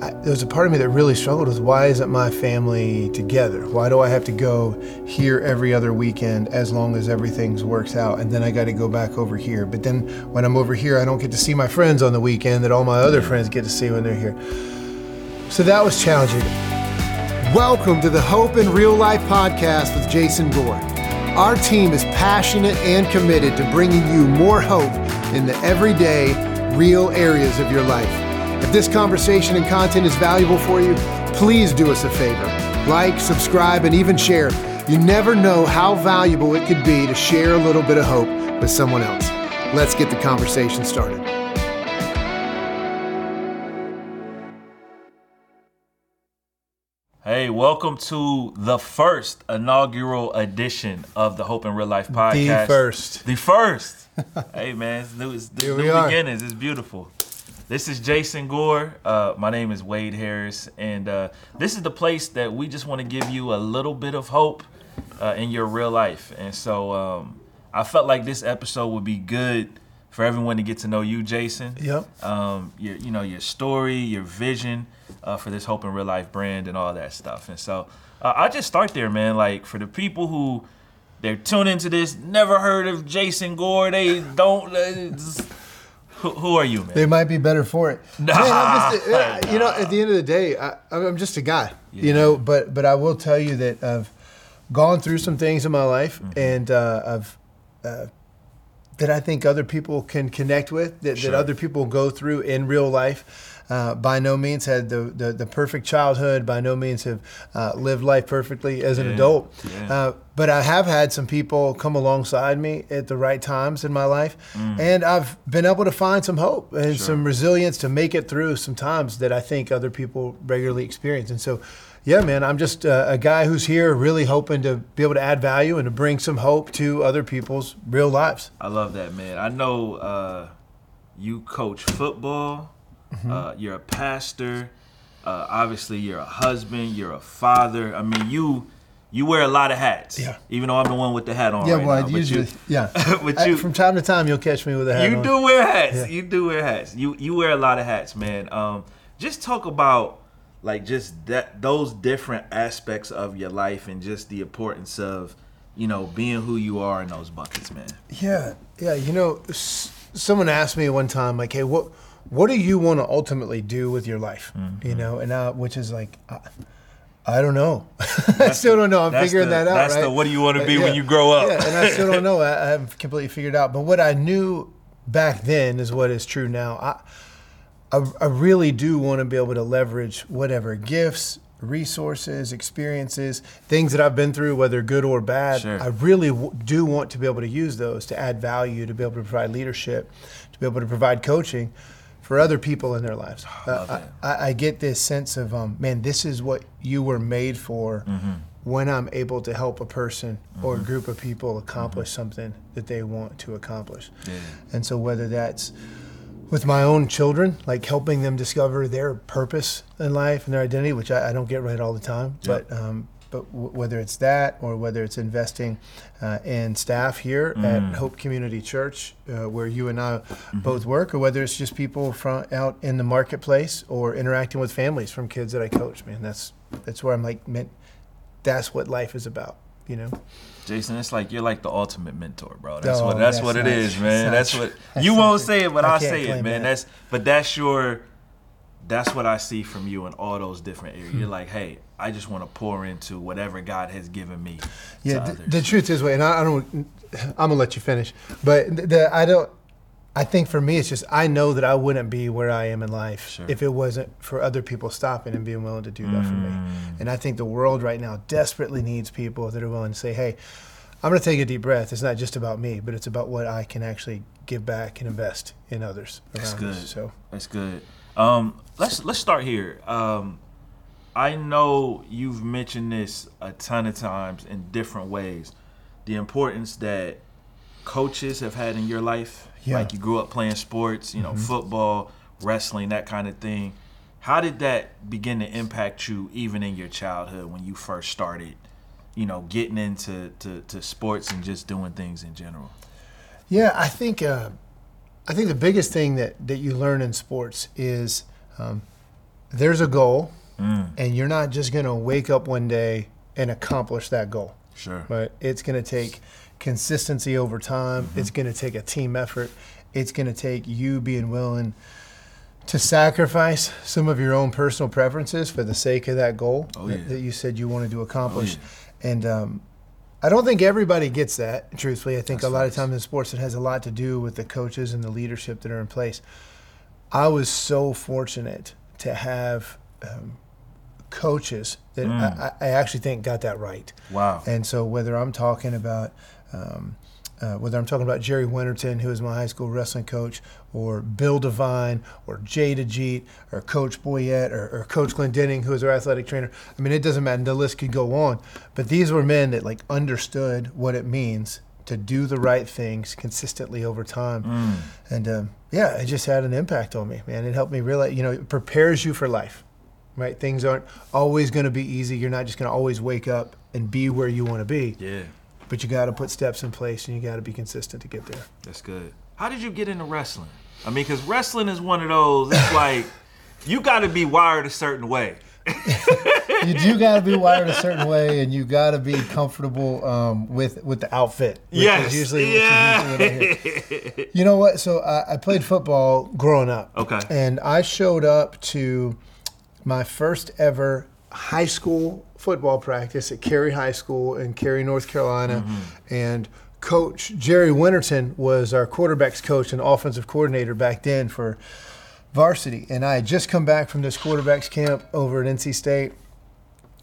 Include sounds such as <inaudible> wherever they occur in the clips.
I, there was a part of me that really struggled with why isn't my family together? Why do I have to go here every other weekend as long as everything's works out? And then I got to go back over here. But then when I'm over here, I don't get to see my friends on the weekend that all my other friends get to see when they're here. So that was challenging. Welcome to the Hope in Real Life podcast with Jason Gore. Our team is passionate and committed to bringing you more hope in the everyday, real areas of your life. If this conversation and content is valuable for you, please do us a favor. Like, subscribe, and even share. You never know how valuable it could be to share a little bit of hope with someone else. Let's get the conversation started. Hey, welcome to the first inaugural edition of the Hope in Real Life podcast. The first. The first. <laughs> hey, man, it's new, it's Here we new are. beginnings. It's beautiful. This is Jason Gore. Uh, my name is Wade Harris, and uh, this is the place that we just want to give you a little bit of hope uh, in your real life. And so, um, I felt like this episode would be good for everyone to get to know you, Jason. Yep. Um, your, you know, your story, your vision uh, for this Hope in Real Life brand, and all that stuff. And so, uh, I'll just start there, man. Like for the people who they're tuning into this, never heard of Jason Gore, they don't. Uh, who, who are you, man? They might be better for it. <laughs> Nah. Man, a- yeah, you know, at the end of the day, I, I'm just a guy. You know, but but I will tell you that I've gone through some things in my life, Mm-hmm. and uh, I've uh, that I think other people can connect with, that, Sure. that other people go through in real life. Uh, by no means had the, the, the perfect childhood. By no means have uh, lived life perfectly as an Yeah, adult. yeah. Uh, but I have had some people come alongside me at the right times in my life, and I've been able to find some hope and Mm. Sure. some resilience to make it through some times that I think other people regularly experience. And so, yeah, man, I'm just uh, a guy who's here really hoping to be able to add value and to bring some hope to other people's real lives. I love that, man. I know uh, you coach football. Mm-hmm. Uh, you're a pastor. Uh, obviously, you're a husband. You're a father. I mean, you you wear a lot of hats. Yeah. Even though I'm the one with the hat on Yeah, right well, now. I usually, you, yeah. <laughs> but I- you- from time to time, you'll catch me with a hat you on. do wear hats. Yeah. You do wear hats. You you wear a lot of hats, man. Um, just talk about like just that those different aspects of your life and just the importance of you know being who you are in those buckets, man. Yeah, yeah. You know, s- someone asked me one time, like, "Hey, what, what do you want to ultimately do with your life?" Mm-hmm. You know, and uh, which is like, I, I don't know. <laughs> I still don't know. I'm figuring the- that out. that's right? the what do you wanna Uh, be when you grow up? Yeah, and I still don't know. I, I haven't completely figured out. But what I knew back then is what is true now. I, I, I really do want to be able to leverage whatever gifts, resources, experiences, things that I've been through, whether good or bad. Sure. I really w- do want to be able to use those to add value, to be able to provide leadership, to be able to provide coaching for other people in their lives. Uh. I, I, get this sense of, um, man, this is what you were made for. Mm-hmm. When I'm able to help a person or a group of people accomplish something that they want to accomplish. Yeah. And so, whether that's with my own children, like helping them discover their purpose in life and their identity, which I, I don't get right all the time, Yeah. but um, but w- whether it's that or whether it's investing uh, in staff here Mm. at Hope Community Church, uh, where you and I Mm-hmm. both work, or whether it's just people from out in the marketplace or interacting with families from kids that I coach, man, that's that's where I'm like, meant, that's what life is about, you know. Jason, it's like you're like the ultimate mentor, bro. That's Oh, what that's that's what it not man. That's That's what. You won't say it, but I I'll say it, man. that. That's but that's your that's what I see from you in all those different areas. Hmm. You're like, hey, I just want to pour into whatever God has given me. Yeah, to the, the truth is, Wade, and I, I don't. I'm gonna let you finish, but the, the I don't. I think for me, it's just I know that I wouldn't be where I am in life Sure. if it wasn't for other people stopping and being willing to do that for me. Mm. And I think the world right now desperately needs people that are willing to say, "Hey, I'm gonna take a deep breath. It's not just about me, but it's about what I can actually give back and invest in others That's good. us." So That's good. Um, let's let's start here. Um, I know you've mentioned this a ton of times in different ways. The importance that coaches have had in your life. Yeah. Like you grew up playing sports, you know, football, wrestling, that kind of thing. How did that begin to impact you even in your childhood when you first started, you know, getting into to, to sports and just doing things in general? Yeah, I think uh, I think the biggest thing that, that you learn in sports is um, there's a goal, and you're not just going to wake up one day and accomplish that goal. Sure. But it's going to take consistency over time. It's going to take a team effort. It's going to take you being willing to sacrifice some of your own personal preferences for the sake of that goal Oh, that, yeah. that you said you wanted to accomplish. yeah. And um, I don't think everybody gets that, truthfully. I think That's a lot of times in sports it has a lot to do with the coaches and the leadership that are in place. I was so fortunate to have um, coaches that Mm. I, I actually think got that right. Wow. And so whether I'm talking about um, uh, whether I'm talking about Jerry Winterton, who was my high school wrestling coach, or Bill Devine, or Jay DeJeet, or Coach Boyette, or, or Coach Glendenning, who was our athletic trainer. I mean, it doesn't matter. The list could go on. But these were men that like understood what it means to do the right things consistently over time. Mm. And um, yeah, it just had an impact on me, man. It helped me realize, you know, it prepares you for life, right? Things aren't always going to be easy. You're not just going to always wake up and be where you want to be, Yeah, but you got to put steps in place and you got to be consistent to get there. that's good. How did you get into wrestling? I mean, because wrestling is one of those. It's like you got to be wired a certain way. you do got to be wired a certain way, and you got to be comfortable um, with with the outfit. Yes. usually, Yeah. usually what I hear. You know what? So I, I played football growing up. Okay. And I showed up to my first ever high school football practice at Cary High School in Cary, North Carolina, and. Coach Jerry Winterton was our quarterbacks coach and offensive coordinator back then for varsity. And I had just come back from this quarterbacks camp over at NC State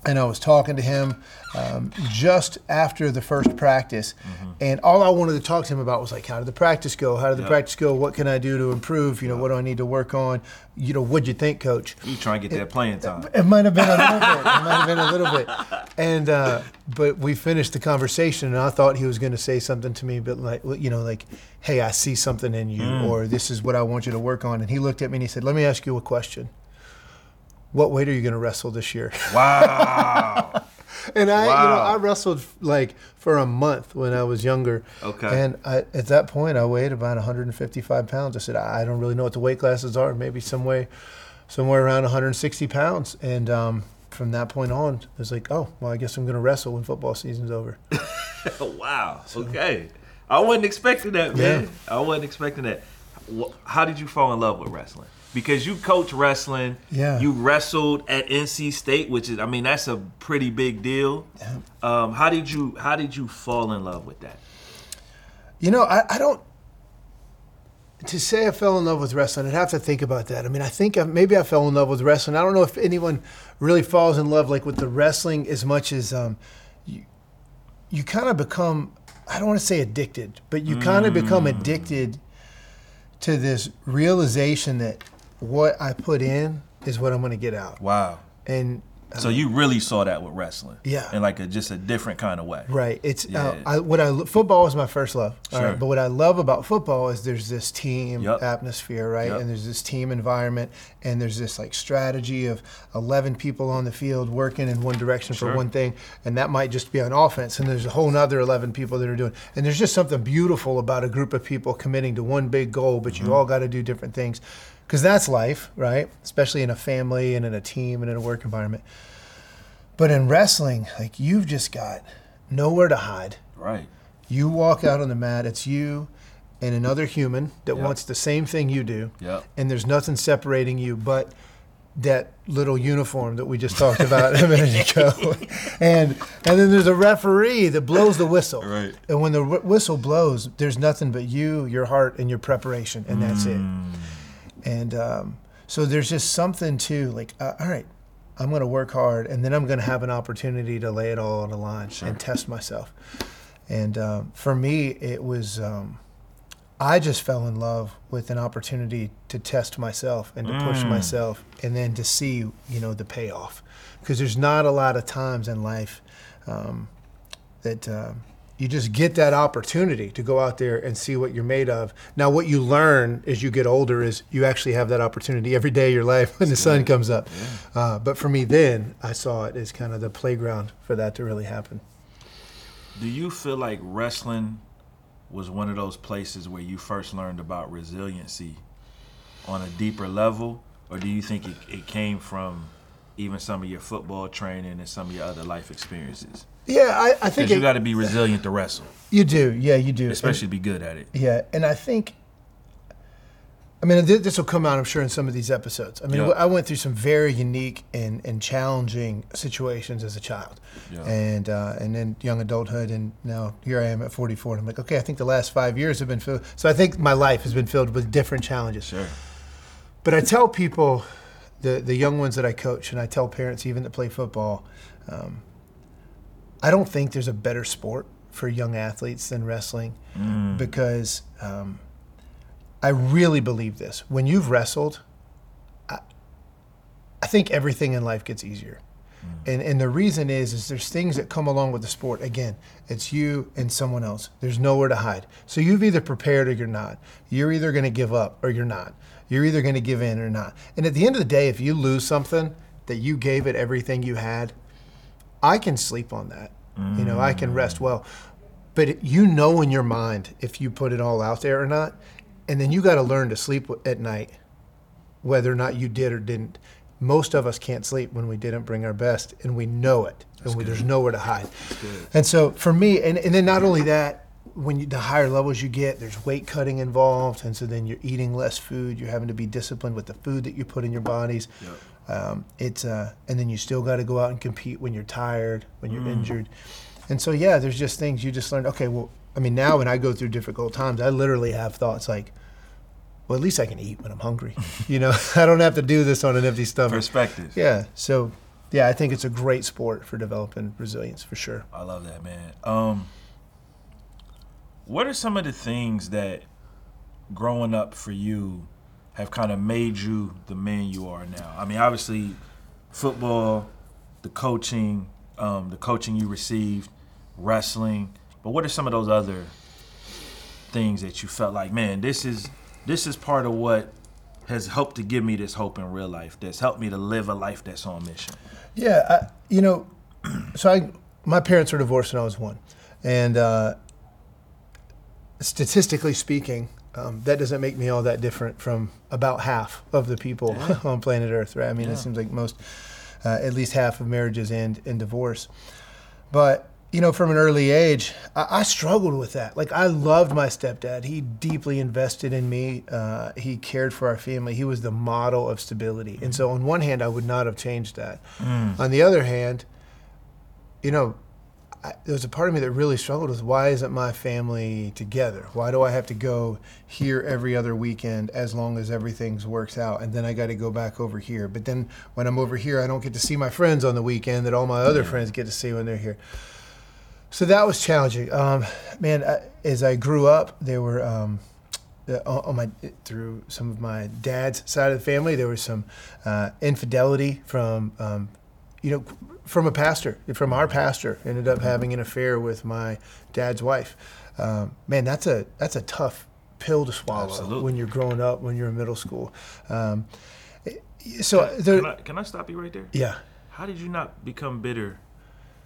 and I was talking to him um, just after the first practice, and all I wanted to talk to him about was like, how did the practice go? How did the Yeah. practice go? What can I do to improve? You know, what do I need to work on? You know, what'd you think, Coach? You trying to get that playing time. It might have been a little bit. It might have been a little bit. And uh, but we finished the conversation, and I thought he was going to say something to me, but like you know, like, hey, I see something in you, or this is what I want you to work on. And he looked at me and he said, "Let me ask you a question. What weight are you going to wrestle this year?" Wow. <laughs> And I, you know, I wrestled like for a month when I was younger. Okay. And I, at that point, I weighed about 155 pounds. I said, I don't really know what the weight classes are. Maybe some way, somewhere around 160 pounds. And um, from that point on, it was like, oh, well, I guess I'm going to wrestle when football season's over. <laughs> wow. Okay. I wasn't expecting that, man. Yeah. I wasn't expecting that. How did you fall in love with wrestling? Because you coach wrestling. Yeah. You wrestled at NC State, which is, I mean, that's a pretty big deal. Um, how did you How did you fall in love with that? You know, I, I don't. To say I fell in love with wrestling, I'd have to think about that. I mean, I think I, maybe I fell in love with wrestling. I don't know if anyone really falls in love like with the wrestling as much as um, you. You kind of become. I don't want to say addicted, but you kind of become addicted to this realization that what I put in is what I'm going to get out. Wow. And So you really saw that with wrestling, Yeah. in like a just a different kind of way, Right. It's uh, Yeah. I, what I football is my first love. all Sure. right? But what I love about football is there's this team Yup. atmosphere, right? Yup. And there's this team environment, and there's this like strategy of 11 people on the field working in one direction Sure. for one thing, and that might just be on offense. And there's a whole other 11 people that are doing. And there's just something beautiful about a group of people committing to one big goal, but Mm-hmm. you all got to do different things, because that's life, right? Especially in a family and in a team and in a work environment. But in wrestling, like you've just got nowhere to hide. Right. You walk out on the mat, it's you and another human that Yep. wants the same thing you do. Yep. And there's nothing separating you but that little uniform that we just talked about a minute <laughs> ago. and and then there's a referee that blows the whistle. Right. And when the wh- whistle blows, there's nothing but you, your heart, and your preparation, and that's it. Mm. And um, so there's just something to like, uh, all right, I'm going to work hard, and then I'm going to have an opportunity to lay it all on the line and test myself. And um, for me, it was um, I just fell in love with an opportunity to test myself and to push myself, and then to see you know the payoff, because there's not a lot of times in life um, that. um you just get that opportunity to go out there and see what you're made of. Now, what you learn as you get older is you actually have that opportunity every day of your life when the sun comes up. Uh, but for me, then I saw it as kind of the playground for that to really happen. Do you feel like wrestling was one of those places where you first learned about resiliency on a deeper level? or do you think it, it came from even some of your football training and some of your other life experiences? Yeah, I, I think Because you got to be resilient to wrestle, you do. Yeah, you do. especially be good at it. Yeah, and I think, I mean, this will come out, I'm sure, in some of these episodes. I mean, Yeah. I went through some very unique and, and challenging situations as a child, Yeah. and uh, and then young adulthood, and now here I am at 44, and I'm like, okay, I think the last five years have been filled. So I think my life has been filled with different challenges. Sure. But I tell people, the the young ones that I coach, and I tell parents even that play football, um, I don't think there's a better sport for young athletes than wrestling, because um, I really believe this. When you've wrestled, I, I think everything in life gets easier. Mm. And, and the reason is is there's things that come along with the sport. Again, it's you and someone else. There's nowhere to hide. So you've either prepared or you're not. You're either going to give up or you're not. You're either going to give in or not. And at the end of the day, if you lose something that you gave it everything you had, I can sleep on that. You know, I can rest well. But you know in your mind if you put it all out there or not. And then you got to learn to sleep at night whether or not you did or didn't. Most of us can't sleep when we didn't bring our best, and we know it, and we, there's nowhere to hide. And so for me, and, and then not only that, when you, the higher levels you get, there's weight cutting involved, and so then you're eating less food. You're having to be disciplined with the food that you put in your bodies. Um, it's uh, and then you still got to go out and compete when you're tired, when you're injured, and so yeah, there's just things you just learn. Okay, well, I mean, now when I go through difficult times, I literally have thoughts like, well, at least I can eat when I'm hungry. <laughs> you know, <laughs> I don't have to do this on an empty stomach. Perspective. Yeah. So, yeah, I think it's a great sport for developing resilience for sure. I love that, man. Um, what are some of the things that growing up for you have kind of made you the man you are now? I mean, obviously, football, the coaching, um, the coaching you received, wrestling. But what are some of those other things that you felt like, man, this is this is part of what has helped to give me this hope in real life. That's helped me to live a life that's on mission. Yeah, I, you know, <clears throat> so I my parents were divorced when I was one, and uh, statistically speaking, um, that doesn't make me all that different from about half of the people <laughs> on planet Earth, right? I mean, Yeah. it seems like most, uh, at least half of marriages end in divorce. But you know, from an early age, I, I struggled with that. Like, I loved my stepdad. He deeply invested in me. Uh, he cared for our family. He was the model of stability. And so, on one hand, I would not have changed that. On the other hand, you know, I, there was a part of me that really struggled with why isn't my family together? Why do I have to go here every other weekend as long as everything's works out? And then I got to go back over here. But then when I'm over here, I don't get to see my friends on the weekend that all my other friends get to see when they're here. So that was challenging. Um, man, I, as I grew up, there were um, on my through some of my dad's side of the family, there was some uh, infidelity from um, you know from a pastor, from our pastor, ended up having an affair with my dad's wife. Um, man, that's a that's a tough pill to swallow Absolutely. when you're growing up, when you're in middle school. Um, so there, Can I, can I stop you right there? yeah. How did you not become bitter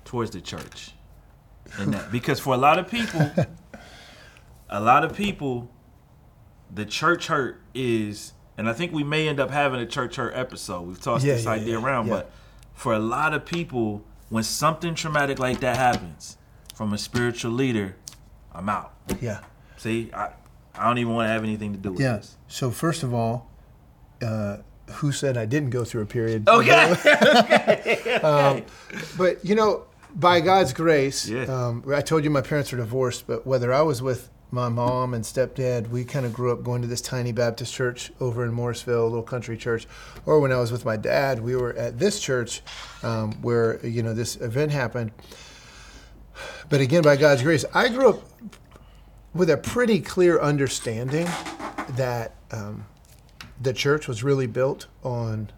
towards the church? In that, because for a lot of people, <laughs> a lot of people, the church hurt is, and I think we may end up having a church hurt episode. We've tossed Yeah, this yeah, idea yeah, around, but for a lot of people, when something traumatic like that happens from a spiritual leader, I'm out. Yeah. See, I, I don't even want to have anything to do with Yeah. this. So first of all, uh, who said I didn't go through a period? Okay. <laughs> Um, <laughs> but you know, by God's grace, Yeah. um, I told you my parents were divorced, but whether I was with my mom and stepdad, we kind of grew up going to this tiny Baptist church over in Morrisville, a little country church, or when I was with my dad, we were at this church um, where you know this event happened. But again, by God's grace, I grew up with a pretty clear understanding that um, the church was really built on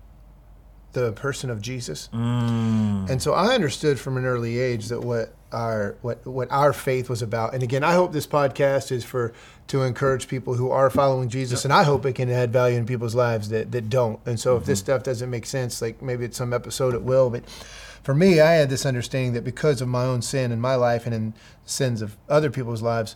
the person of Jesus. And so I understood from an early age that what our what what our faith was about. And again, I hope this podcast is for to encourage people who are following Jesus, and I hope it can add value in people's lives that that don't. And so if this stuff doesn't make sense, like maybe it's some episode it will, but for me, I had this understanding that because of my own sin in my life and in sins of other people's lives,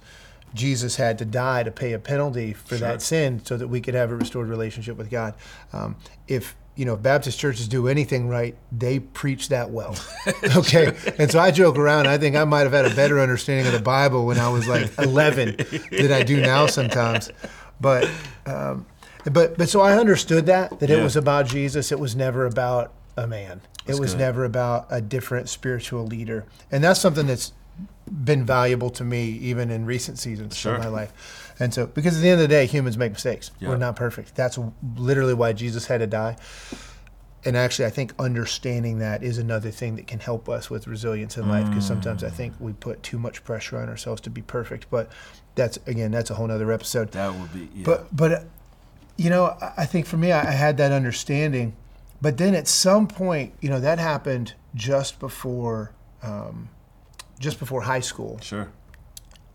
Jesus had to die to pay a penalty for Sure. that sin so that we could have a restored relationship with God. Um, if you know, if Baptist churches do anything right, they preach that well. <laughs> <laughs> okay. And so I joke around. I think I might have had a better understanding of the Bible when I was like 11 than I do now sometimes. But, um, but, but so I understood that, that it was about Jesus. It was never about a man. That's it was good. never about a different spiritual leader. And that's something that's been valuable to me even in recent seasons Sure. of my life. And so, because at the end of the day, humans make mistakes. Yeah. We're not perfect. That's literally why Jesus had to die. And actually, I think understanding that is another thing that can help us with resilience in life. Because sometimes I think we put too much pressure on ourselves to be perfect. But that's again, that's a whole other episode. That would be. Yeah. But but uh, you know, I- think for me, I I had that understanding. But then at some point, you know, that happened just before, um, just before high school. sure.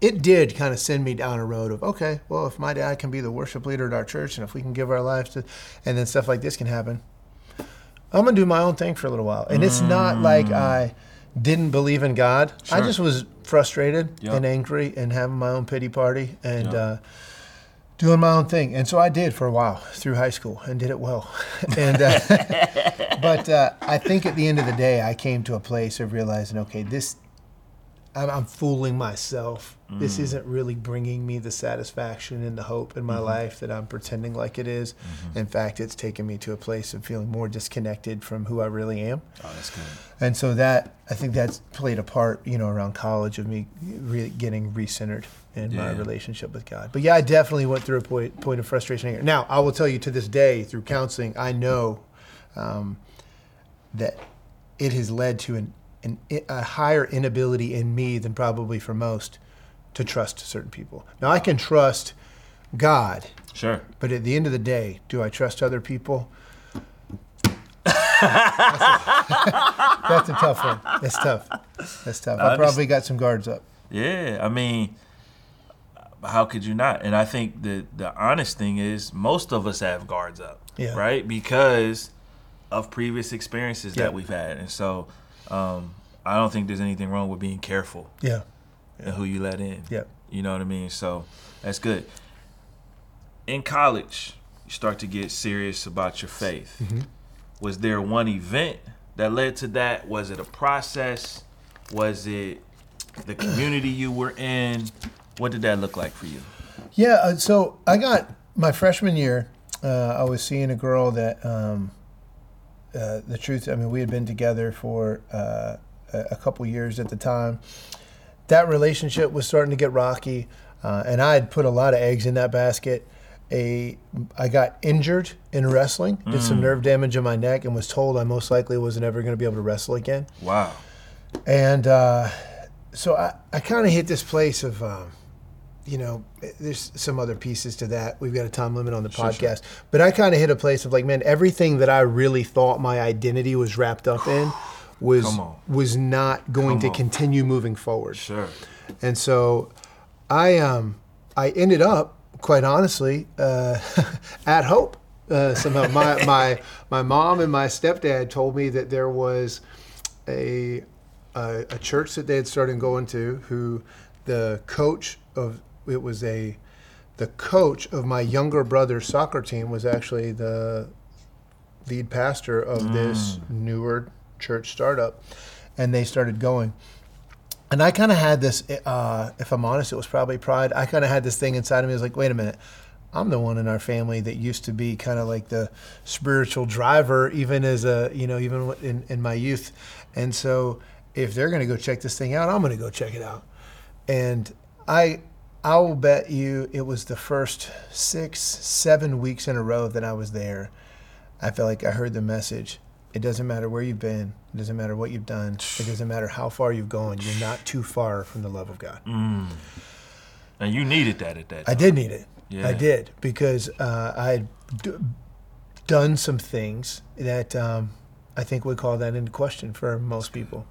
It did kind of send me down a road of okay, well, if my dad can be the worship leader at our church, and if we can give our lives to, and then stuff like this can happen, I'm gonna do my own thing for a little while. And it's not like I didn't believe in God. I just was frustrated Yep. and angry and having my own pity party and. Yep. Uh, doing my own thing. And so I did for a while through high school and did it well. <laughs> and uh, <laughs> but uh, I think at the end of the day, I came to a place of realizing, okay, this I'm, I'm fooling myself. This mm. isn't really bringing me the satisfaction and the hope in my mm-hmm. life that I'm pretending like it is. Mm-hmm. In fact, it's taken me to a place of feeling more disconnected from who I really am. Oh, that's good. And so that I think that's played a part, you know, around college of me really getting recentered in my relationship with God. But yeah, I definitely went through a point, point of frustration. anger. Now, I will tell you to this day through counseling, I know um, that it has led to an, an, a higher inability in me than probably for most to trust certain people. Now, I can trust God, Sure. but at the end of the day, do I trust other people? That's a <laughs> tough one. That's tough. That's tough. I I probably got some guards up. Yeah, I mean, how could you not? And I think the the honest thing is, most of us have guards up, Yeah. right? Because of previous experiences Yeah. that we've had, and so um, I don't think there's anything wrong with being careful Yeah. and who you let in. Yeah. You know what I mean? So that's good. In college, you start to get serious about your faith. Mm-hmm. Was there one event that led to that? Was it a process? Was it the community you were in? What did that look like for you? Yeah. uh, So I got my freshman year. Uh, I was seeing a girl that, um, uh, the truth, I mean, we had been together for uh, a couple years at the time. That relationship was starting to get rocky, uh, and I had put a lot of eggs in that basket. A, I got injured in wrestling, did some nerve damage in my neck, and was told I most likely wasn't ever going to be able to wrestle again. Wow. And uh, so I, I kind of hit this place of, um, you know, there's some other pieces to that. We've got a time limit on the Sure, sure. podcast. But I kind of hit a place of like, man, everything that I really thought my identity was wrapped up in <sighs> <sighs> was was not going Come to on. continue moving forward. Sure. And so I um I ended up quite honestly uh, <laughs> at Hope. Uh, somehow my <laughs> my my mom and my stepdad told me that there was a a, a church that they had started going to who the coach of it was a the coach of my younger brother's soccer team was actually the lead pastor of this newer church startup and they started going and I kind of had this, uh, if I'm honest, it was probably pride. I kind of had this thing inside of me. I was like, wait a minute. I'm the one in our family that used to be kind of like the spiritual driver, even as a, you know, even in, in my youth. And so if they're going to go check this thing out, I'm going to go check it out. And I, I will bet you it was the first six, seven weeks in a row that I was there. I felt like I heard the message. It doesn't matter where you've been. It doesn't matter what you've done. It doesn't matter how far you've gone. You're not too far from the love of God. And you needed that at that time. I did need it. Yeah. I did because uh, I had d- done some things that um, I think would call that into question for most people,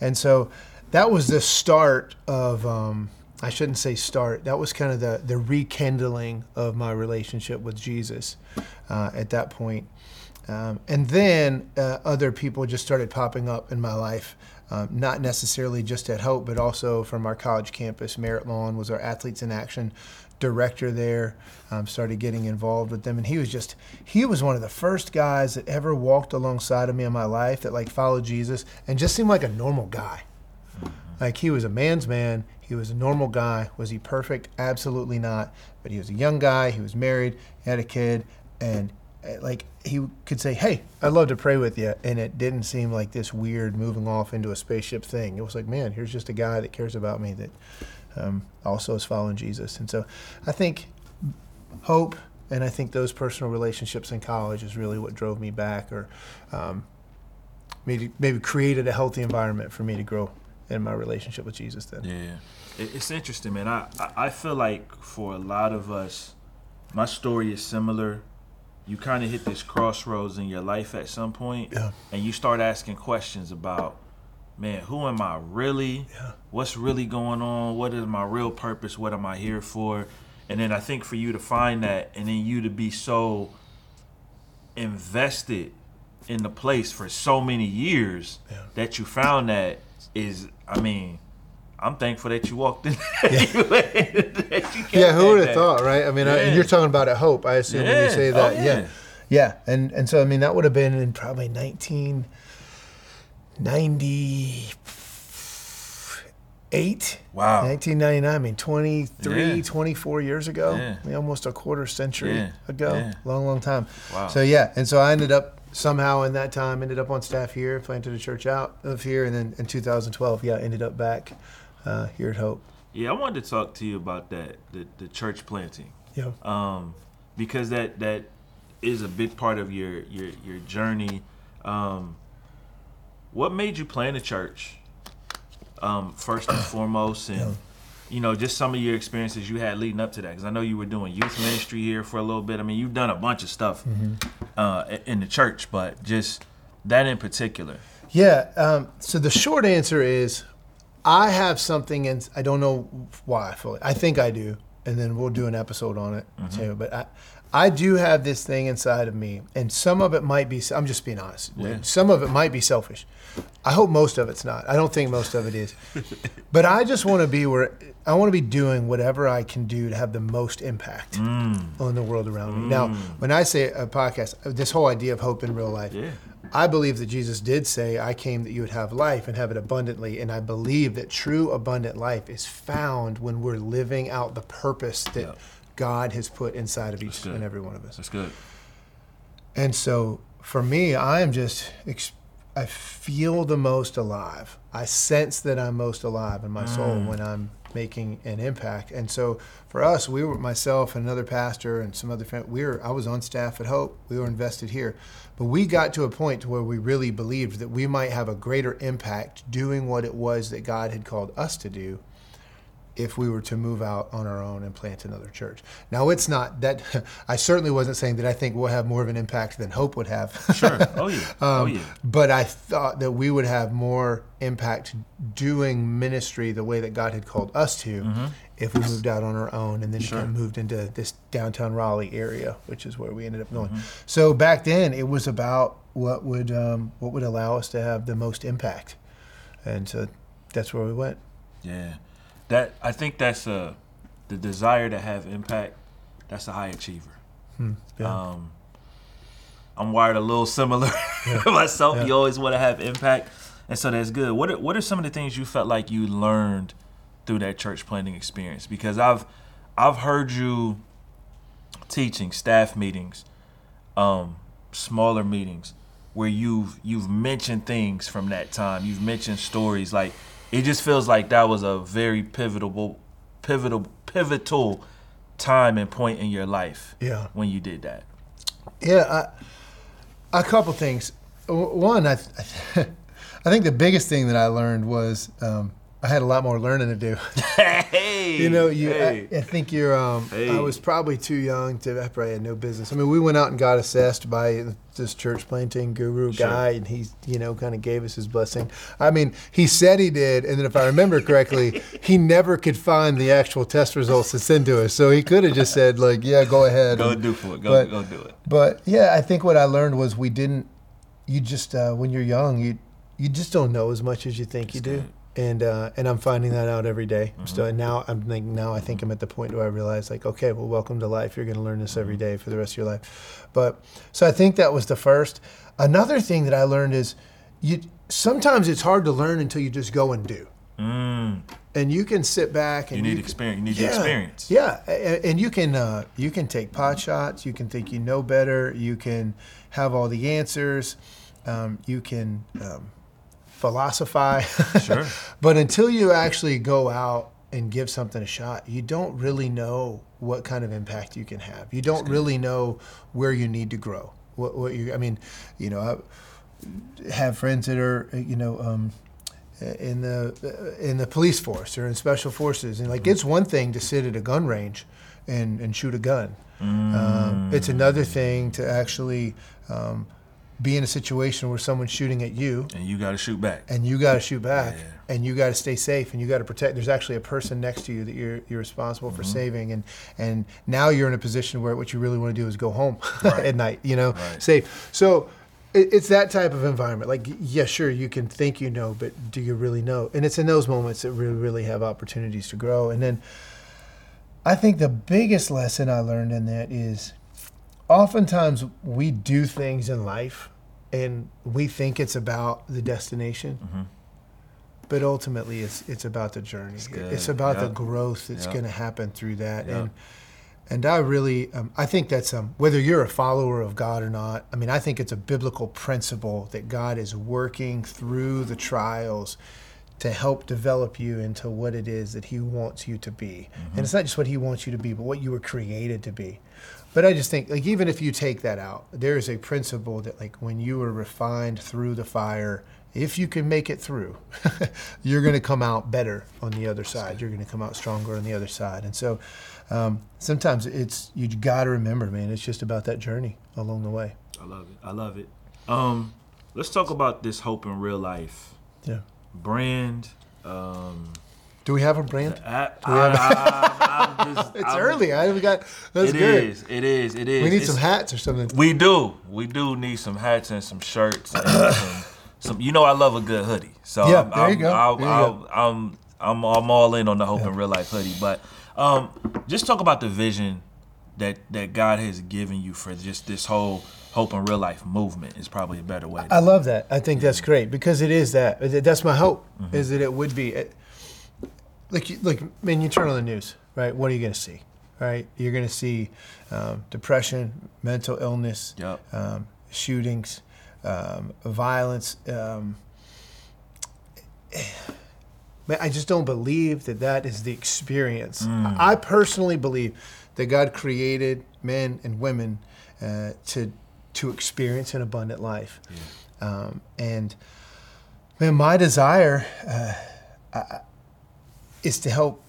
and so that was the start of. Um, I shouldn't say start. That was kind of the the rekindling of my relationship with Jesus uh, at that point. Um, and then uh, other people just started popping up in my life. um, not necessarily just at Hope, but also from our college campus. Merritt Lawn was our Athletes in Action director there. Um, started getting involved with them, and he was just he was one of the first guys that ever walked alongside of me in my life that like followed Jesus and just seemed like a normal guy. Like he was a man's man. He was a normal guy. Was he perfect? Absolutely not. But he was a young guy. He was married. He had a kid, and like he could say, "Hey, I'd love to pray with you," and it didn't seem like this weird moving off into a spaceship thing. It was like, man, here's just a guy that cares about me that um, also is following Jesus. And so, I think hope, and I think those personal relationships in college is really what drove me back, or um, maybe maybe created a healthy environment for me to grow in my relationship with Jesus. Then, Yeah, it's interesting, man. I I- I feel like for a lot of us, my story is similar. You kind of hit this crossroads in your life at some point, Yeah. and you start asking questions about, man, who am I really? Yeah. What's really going on? What is my real purpose? What am I here for? And then I think for you to find that, and then you to be so invested in the place for so many years Yeah. that you found that is, I mean, I'm thankful that you walked in. <laughs> you yeah, who would have thought, right? I mean, I, and you're talking about at Hope, I assume, when you Yeah. say Oh, that. yeah. yeah. yeah, and and so I mean that would have been in probably 1998. Wow. 1999. I mean, 23, Yeah. 24 years ago. Yeah. I mean, almost a quarter century Yeah. ago. Yeah. Long, long time. Wow. So yeah, and so I ended up somehow in that time ended up on staff here, planted a church out of here, and then in 2012, yeah, ended up back uh, here at Hope. Yeah, I wanted to talk to you about that, the, the church planting. Yeah. um, because that that is a big part of your your your journey. Um, what made you plant a church? Um, first and foremost, and Yeah. you know, just some of your experiences you had leading up to that. Because I know you were doing youth ministry here for a little bit. I mean, you've done a bunch of stuff uh, in the church, but just that in particular. Yeah. Um, so the short answer is, I have something, and I don't know why I feel it. I think I do, and then we'll do an episode on it mm-hmm. too. But I, I do have this thing inside of me, and some of it might be. I'm just being honest. Yeah. Some of it might be selfish. I hope most of it's not. I don't think most of it is. <laughs> but I just want to be where I want to be doing whatever I can do to have the most impact mm. on the world around me. Now, mm. when I say a podcast, this whole idea of hope in real life. Yeah. I believe that Jesus did say, I came that you would have life and have it abundantly. And I believe that true abundant life is found when we're living out the purpose that Yeah. God has put inside of each and every one of us. That's good. And so for me, I am just, I feel the most alive. I sense that I'm most alive in my soul mm. when I'm making an impact. And so for us, we were, myself and another pastor and some other friends, we were, I was on staff at Hope. We were invested here. But we got to a point where we really believed that we might have a greater impact doing what it was that God had called us to do if we were to move out on our own and plant another church. Now, it's not that <laughs> I certainly wasn't saying that I think we'll have more of an impact than Hope would have. <laughs> Sure. <laughs> Oh yeah. oh Um, yeah. But I thought that we would have more impact doing ministry the way that God had called us to if we moved out on our own and then Mm-hmm. Sure. kind of moved into this downtown Raleigh area, which is where we ended up going. Mm-hmm. So back then, it was about what would um, what would allow us to have the most impact, and so that's where we went. Yeah, that I think that's a the desire to have impact. That's a high achiever. Yeah. Um, I'm wired a little similar <laughs> myself. Yeah. You always want to have impact, and so that's good. What are, What are some of the things you felt like you learned through that church planting experience? Because I've I've heard you teaching staff meetings, um, smaller meetings, where you've you've mentioned things from that time. You've mentioned stories. Like it just feels like that was a very pivotal, pivotal, pivotal time and point in your life Yeah. when you did that. Yeah, I, a couple things. One, I, <laughs> I think the biggest thing that I learned was um, I had a lot more learning to do. <laughs> hey, You know, you. hey. I, I think you're. Um, I was probably too young to. I probably had no business. I mean, we went out and got assessed by this church planting guru Sure. guy, and he, you know, kind of gave us his blessing. I mean, he said he did, and then if I remember correctly, <laughs> he never could find the actual test results to send to us. So he could have just said, like, "Yeah, go ahead." go and- do for it. Go but- go do it. but yeah, I think what I learned was we didn't. You just uh, when you're young, you you just don't know as much as you think you do. And uh, and I'm finding that out every day. Mm-hmm. So now I'm like now I think I'm at the point where I realize like okay, well, welcome to life. You're going to learn this Mm-hmm. every day for the rest of your life. But so I think that was the first. Another thing that I learned is you sometimes it's hard to learn until you just go and do. Mm, And you can sit back and you need can- experience. You need the experience. yeah, and you can uh, you can take pot shots. You can think you know better. You can have all the answers. Um, you can um, philosophize. Sure. <laughs> but until you actually go out and give something a shot, you don't really know what kind of impact you can have. You don't really know where you need to grow. What, what you? I mean, you know, I have friends that are you know. Um, in the in the police force or in special forces, and like it's one thing to sit at a gun range and, and shoot a gun. Um, it's another thing to actually um, be in a situation where someone's shooting at you. And you got to shoot back. and you got to shoot back. Yeah. and you got to stay safe. And you got to protect there's actually a person next to you that you're you're responsible for mm-hmm. saving. And and now you're in a position where what you really want to do is go home <laughs> at night you know? Right. safe. So it, it's that type of environment. Like yeah sure you can think you know but do you really know? And it's in those moments that we really have opportunities to grow. And then i think the biggest lesson i learned in that is oftentimes we do things in life and we think it's about the destination but ultimately it's it's about the journey it's, about the growth that's Yep. going to happen through that Yep. and and I really, um, I think that's um, whether you're a follower of God or not. I mean, I think it's a biblical principle that God is working through the trials to help develop you into what it is that He wants you to be. And it's not just what He wants you to be, but what you were created to be. But I just think, like, even if you take that out, there is a principle that, like, when you are refined through the fire, if you can make it through, <laughs> you're going to come out better on the other side. You're going to come out stronger on the other side. And so, um, sometimes it's you got to remember, man. It's just about that journey along the way. I love it. I love it. Um, let's talk about this hope in real life Yeah. Brand. Um, Do we have a brand? I, we I, <laughs> just, It's early. I we got. That's It good. is. It is. It is. We need It's- some hats or something. We do. We do need some hats and some shirts and some, <coughs> some. You know, I love a good hoodie. So Yeah, I'm, there you I'm, go. I'll, There you I'll, I'm, I'm, I'm all in on the hope in real life hoodie. But um, just talk about the vision that that God has given you for just this whole hope in real life movement is probably a better way. I love that. I think that's great because it is that. That's my hope. Mm-hmm. Is that it would be. It, like, you, like, man, you turn on the news, right? What are you going to see? Right? You're going to see um, depression, mental illness, Yep. um, shootings, um, violence. Um, man, I just don't believe that that is the experience. I personally believe that God created men and women uh, to to experience an abundant life, um, and man, my desire uh, I- is to help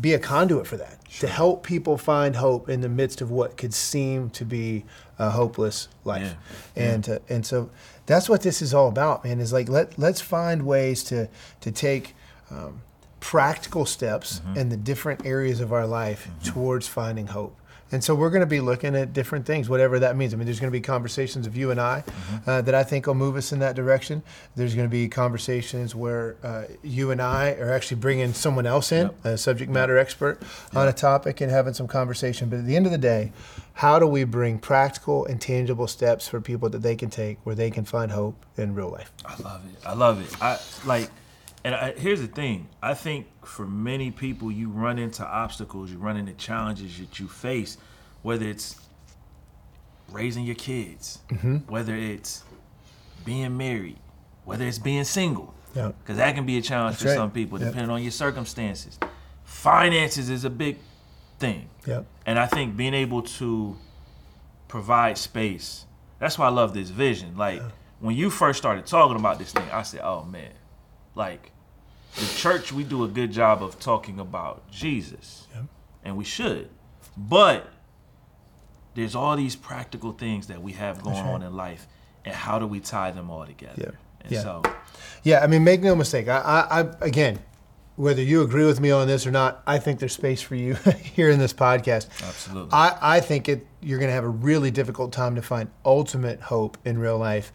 be a conduit for that, to help people find hope in the midst of what could seem to be a hopeless life, and uh, and so that's what this is all about, man. Is like let let's find ways to to take. Um, practical steps in the different areas of our life towards finding hope. And so we're going to be looking at different things, whatever that means. I mean, there's going to be conversations of you and I uh, that I think will move us in that direction. There's going to be conversations where uh, you and I are actually bringing someone else in, a subject matter expert, on a topic and having some conversation. But at the end of the day, how do we bring practical and tangible steps for people that they can take where they can find hope in real life? I love it. I love it. I like, and I, here's the thing. I think for many people, you run into obstacles, you run into challenges that you face, whether it's raising your kids, Mm-hmm. whether it's being married, whether it's being single, Yeah. because that can be a challenge for right. some people, Yep. depending on your circumstances. Finances is a big thing. Yep. And I think being able to provide space, that's why I love this vision. Like when you first started talking about this thing, I said, oh man, like the church, we do a good job of talking about Jesus. Yep. And we should. But there's all these practical things that we have going right. on in life. And how do we tie them all together? Yeah. And Yeah. so Yeah, I mean, make no mistake. I, I, I, again, whether you agree with me on this or not, I think there's space for you <laughs> here in this podcast. Absolutely. I, I think it. You're going to have a really difficult time to find ultimate hope in real life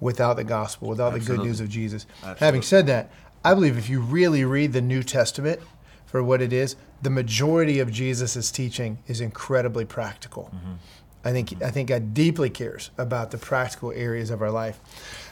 without the gospel, without the good news of Jesus. Absolutely. Having said that, I believe if you really read the New Testament for what it is, the majority of Jesus' teaching is incredibly practical. Mm-hmm. I think I think God deeply cares about the practical areas of our life,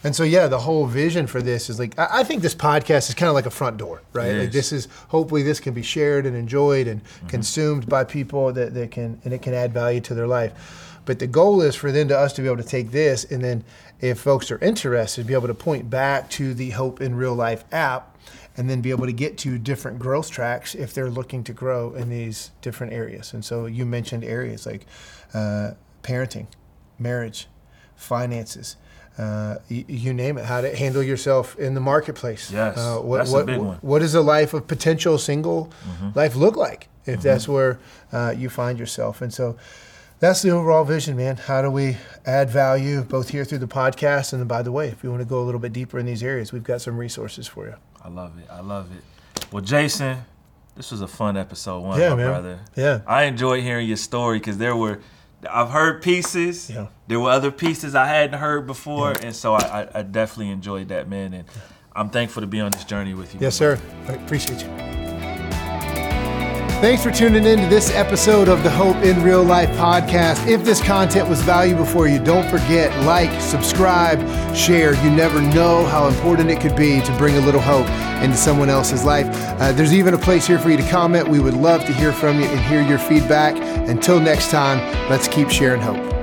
and so yeah, the whole vision for this is like I, I think this podcast is kind of like a front door, right? Like this is hopefully this can be shared and enjoyed and mm-hmm. consumed by people that, that can and it can add value to their life. But the goal is for them to us to be able to take this and then if folks are interested, be able to point back to the Hope in Real Life app and then be able to get to different growth tracks if they're looking to grow in these different areas. And so you mentioned areas like uh, parenting, marriage, finances. Uh, you, you name it, how to handle yourself in the marketplace. Yes, uh, what, that's a big what- one. what does a life of potential single life look like if that's where uh, you find yourself? And so that's the overall vision, man. How do we add value both here through the podcast and then, by the way, if you want to go a little bit deeper in these areas, we've got some resources for you. I love it. I love it. Well, Jason, this was a fun episode one, Yeah, my man. brother. Yeah. I enjoyed hearing your story because there were, I've heard pieces. Yeah. There were other pieces I hadn't heard before, and so I, I, I definitely enjoyed that, man. And I'm thankful to be on this journey with you. Yes, sir. I appreciate you. Thanks for tuning in to this episode of the Hope in Real Life podcast. If this content was valuable for you, don't forget like, subscribe, share. You never know how important it could be to bring a little hope into someone else's life. Uh, there's even a place here for you to comment. We would love to hear from you and hear your feedback. Until next time, let's keep sharing hope.